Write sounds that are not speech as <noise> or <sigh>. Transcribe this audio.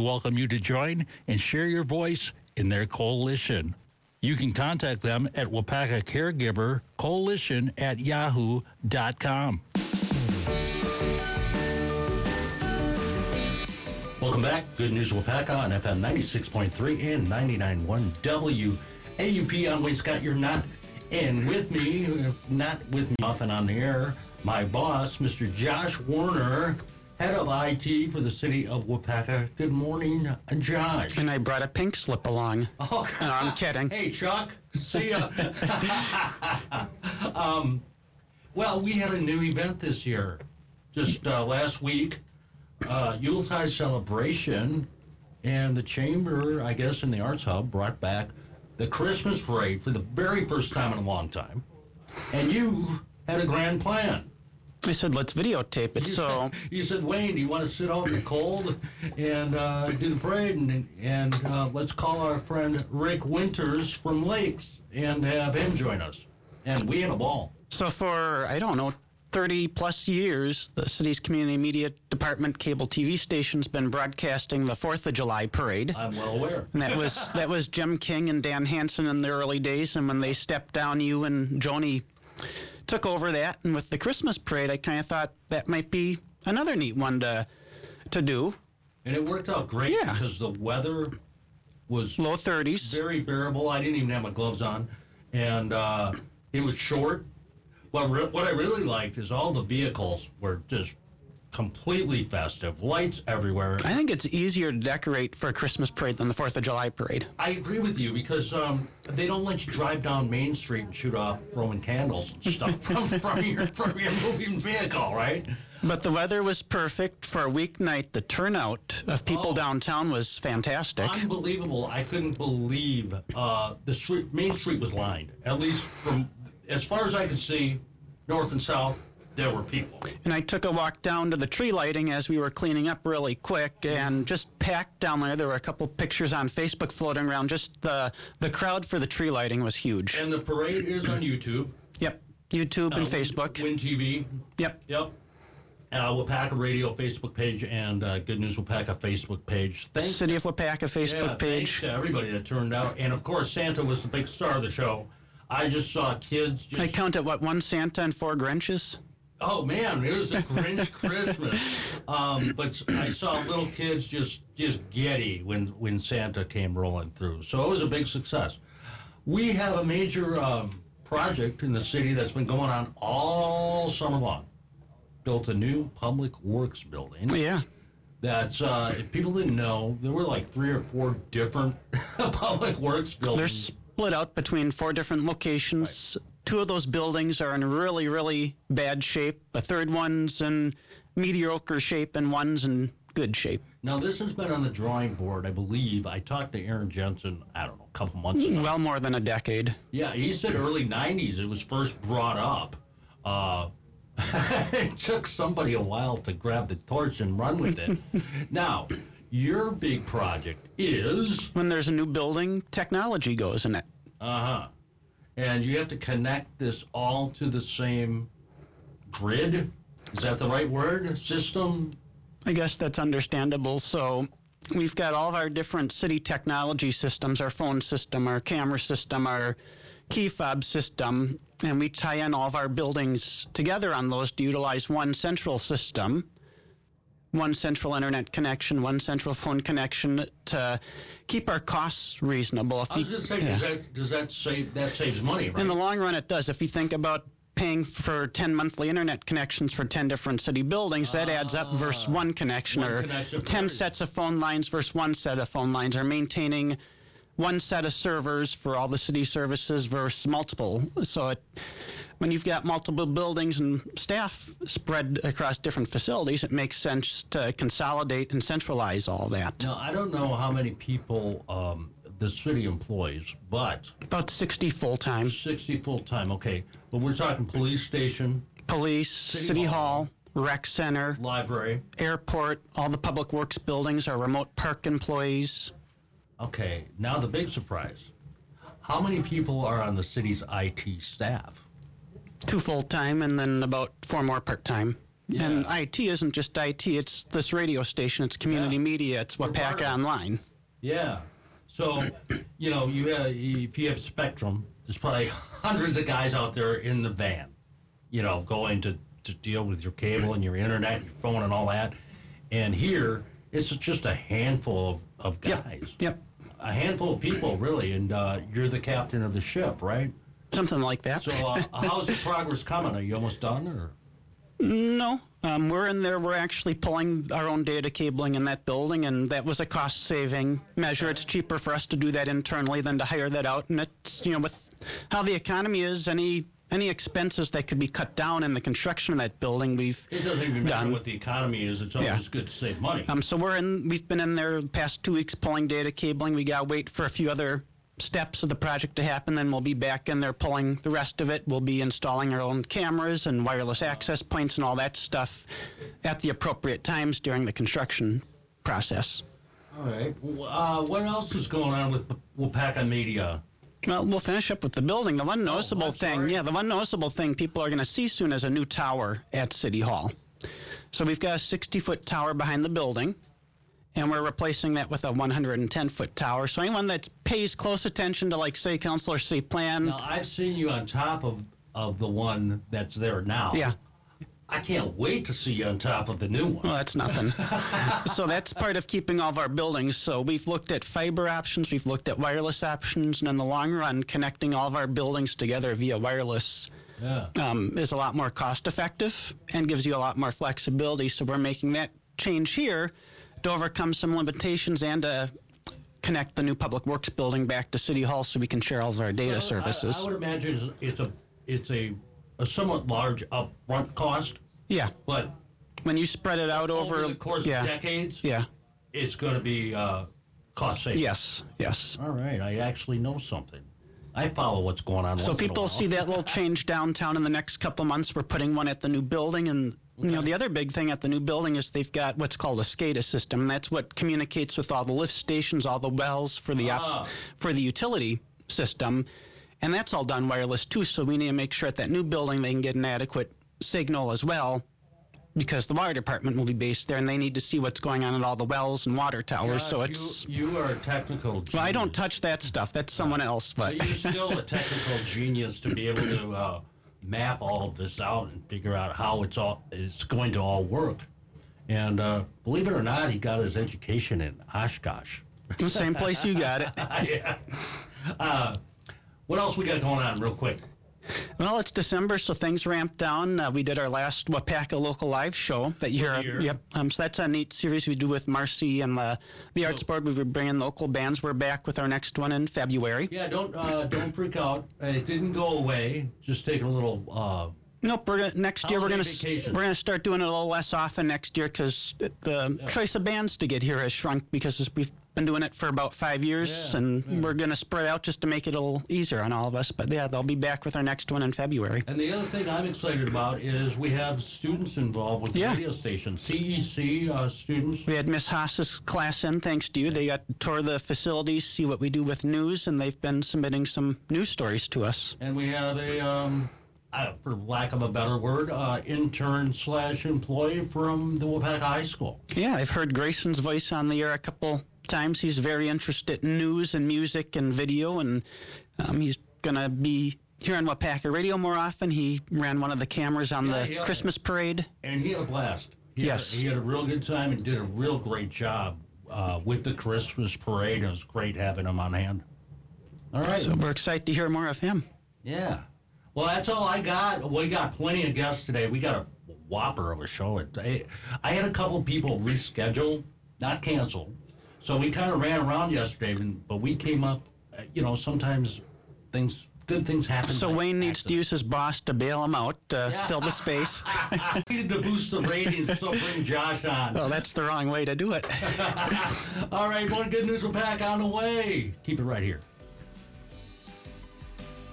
welcome you to join and share your voice in their coalition. You can contact them at Waupaca Caregiver Coalition at yahoo.com. Welcome back. Good News Waupaca on FM 96.3 and 99.1 WAUP. I'm Wayne Scott. You're not in with me, not with me often on the air. My boss, Mr. Josh Werner, head of IT for the city of Waupaca. Good morning, Josh. And I brought a pink slip along. Oh, No, I'm <laughs> kidding. Hey, Chuck. See ya. <laughs> um, well, we had a new event this year. Just uh, last week, uh, Yuletide celebration, and the chamber, I guess, in the Arts Hub brought back the Christmas parade for the very first time in a long time. And you had a grand plan. I said, let's videotape it. You So said, you said, Wayne, do you want to sit out in the cold and uh, do the parade? And, and uh, let's call our friend Rick Winters from Lakes and have him join us. And we had a ball. so for I don't know, 30 plus years, the city's community media department cable TV station's been broadcasting the 4th of July parade. I'm well aware. And that was <laughs> that was Jim King and Dan Hansen in the early days, and when they stepped down, you and Joni took over that. And with the Christmas parade, I kind of thought that might be another neat one to to do. And it worked out great Yeah. because the weather was Low 30s. very bearable. I didn't even have my gloves on. And uh, it was short. What, re- what I really liked is all the vehicles were just completely festive, lights everywhere. I think it's easier to decorate for a Christmas parade than the Fourth of July parade. I agree with you because um, they don't let you drive down Main Street and shoot off Roman candles and stuff <laughs> from, from, your, from your moving vehicle, right? But the weather was perfect for a weeknight. The turnout of people Oh. downtown was fantastic. Unbelievable. I couldn't believe uh, the street, Main Street was lined. At least from as far as I could see, north and south, there were people. And I took a walk down to the tree lighting as we were cleaning up really quick and just packed down there. There were a couple pictures on Facebook floating around. Just the the crowd for the tree lighting was huge. And the parade is on YouTube, Yep. YouTube and uh, Facebook. Win TV. Yep. Yep. Uh, Waupaca Radio Facebook page and uh, Good News Waupaca Facebook page. Thanks City of Waupaca Facebook Yeah, thanks page. to everybody that turned out. And of course, Santa was the big star of the show. I just saw kids just. I counted what one Santa and four Grinches. Oh man, it was a Grinch Christmas. Um, but I saw little kids just just giddy when when Santa came rolling through. So it was a big success. We have a major um, project in the city that's been going on all summer long. Built a new public works building. Yeah. That's uh, if people didn't know, there were like three or four different <laughs> public works buildings. They're split out between four different locations. Two of those buildings are in really, really bad shape. A third one's in mediocre shape, and one's in good shape. Now this has been on the drawing board, I believe. I talked to Aaron Jensen, I don't know, a couple months ago. Well, more than a decade. Yeah, he said early '90s it was first brought up. Uh, <laughs> it took somebody a while to grab the torch and run with it. <laughs> now, your big project is When there's a new building, technology goes in it. uh huh, and you have to connect this all to the same grid. Is that the right word? System. I guess that's understandable. So we've got all of our different city technology systems our phone system, our camera system, our key fob system, and we tie in all of our buildings together on those to utilize one central system. One central internet connection, one central phone connection to keep our costs reasonable. If I was going to say, yeah. does that does that save that saves money, right? In the long run, it does. If you think about paying for 10 monthly internet connections for 10 different city buildings, that adds up versus ah, one connection, One or connection 10 everything. sets of phone lines versus one set of phone lines, or maintaining one set of servers for all the city services versus multiple. So it, when you've got multiple buildings and staff spread across different facilities, it makes sense to consolidate and centralize all that. Now, I don't know how many people um, the city employs, but About 60 full time. 60 full time. Okay, but we're talking police station, Police, City, Hall. Hall, rec center, library. airport, all the public works buildings are remote park employees. Okay, now the big surprise. How many people are on the city's IT staff? Two full time and then about four more part time. And IT isn't just IT, it's this radio station, it's community Yeah. media, it's Waupaca. Online. Yeah. So, <coughs> you know, you have, if you have Spectrum, there's probably <laughs> hundreds of guys out there in the van, you know, going to, to deal with your cable and your internet, your phone, and all that. And here, it's just a handful of, of Yep. guys. Yep. A handful of people, really. And uh, you're the captain of the ship, right? Something like that. So, uh, <laughs> how's the progress coming? Are you almost done, or? No, um, we're in there. We're actually pulling our own data cabling in that building, and that was a cost saving measure. It's cheaper for us to do that internally than to hire that out. And it's, you know, with how the economy is, any any expenses that could be cut down in the construction of that building, we've It doesn't even matter done. what the economy is. It's always Yeah. good to save money. Um, so we're in. We've been in there the past two weeks pulling data cabling. We got to wait for a few other steps of the project to happen. Then we'll be back in there pulling the rest of it. We'll be installing our own cameras and wireless access points and all that stuff at the appropriate times during the construction process. all right. Uh, what else is going on with Waupaca Media? Well, we'll finish up with the building. The one noticeable I'm thing, sorry. yeah, the one noticeable thing people are going to see soon is a new tower at City Hall. So we've got a 60 foot tower behind the building, and we're replacing that with a 110 foot tower. So anyone that pays close attention to, like, say, Council or City Plan, Now I've seen you on top of of the one that's there now. yeah, I can't wait to see you on top of the new one. well, that's nothing. <laughs> so that's part of keeping all of our buildings. So we've looked at fiber options, we've looked at wireless options, and in the long run, connecting all of our buildings together via wireless. Yeah. um, is a lot more cost effective and gives you a lot more flexibility. So we're making that change here to overcome some limitations and to connect the new public works building back to City Hall so we can share all of our data Well, I- services. I, would imagine it's, it's a it's a, a somewhat large upfront cost, yeah, but when you spread it out over, over the course yeah, of decades, yeah, it's going to be uh, cost saving. yes, yes. All right. I actually know something. I follow what's going on. So once in a people while. see that little <laughs> change downtown in the next couple months. We're putting one at the new building, and you know the other big thing at the new building is they've got what's called a SCADA system. That's what communicates with all the lift stations, all the wells for the op- Ah. for the utility system, and that's all done wireless too. So we need to make sure at that new building they can get an adequate signal as well. Because the water department will be based there, and they need to see what's going on at all the wells and water towers. so it's you, you are a technical. well, I don't touch that stuff. That's someone else. But But you're still a <laughs> technical genius to be able to uh, map all of this out and figure out how it's all it's going to all work. And uh, believe it or not, he got his education in Oshkosh. the <laughs> same place you got it. <laughs> yeah. Uh, what else we got going on, real quick? Well, it's December, so things ramped down. Uh, we did our last Waupaca local live show that year. year. Yep. Um, so that's a neat series we do with Marcy and the, the Arts Board. We were bringing local bands. We're back with our next one in February. Yeah, don't uh, don't freak out. It didn't go away. Just taking a little. Uh, Nope. We're gonna, next year we're gonna vacation. we're gonna start doing it a little less often next year because the choice of bands to get here has shrunk because we've been doing it for about five years, Yeah, and we're gonna spread out just to make it a little easier on all of us. But yeah, they'll be back with our next one in February. and the other thing I'm excited about is we have students involved with the Yeah. radio station. CEC uh, students. We had Miss Haas's class in, thanks to you. They got to tour the facilities, see what we do with news, and they've been submitting some news stories to us. And we have a, um, uh, for lack of a better word, uh, intern slash employee from the Waupaca High School. Yeah, I've heard Grayson's voice on the air a couple times. He's very interested in news and music and video, and um, he's going to be here on Waupaca Radio more often. He ran one of the cameras on Yeah, the yeah. Christmas parade. And he had a blast. He Yes. Had, he had a real good time and did a real great job uh, with the Christmas parade. It was great having him on hand. All right. So we're excited to hear more of him. yeah. Well, that's all I got. We got plenty of guests today. We got a whopper of a show. I had a couple people reschedule, not cancel. So we kind of ran around yesterday, and- but we came up. uh, You know, sometimes things, good things happen. So by Wayne needs to accident. use his boss to bail him out, Yeah. fill the space. <laughs> needed to boost the ratings, so bring Josh on. well, that's the wrong way to do it. <laughs> All right, one good news will pack on the way. Keep it right here.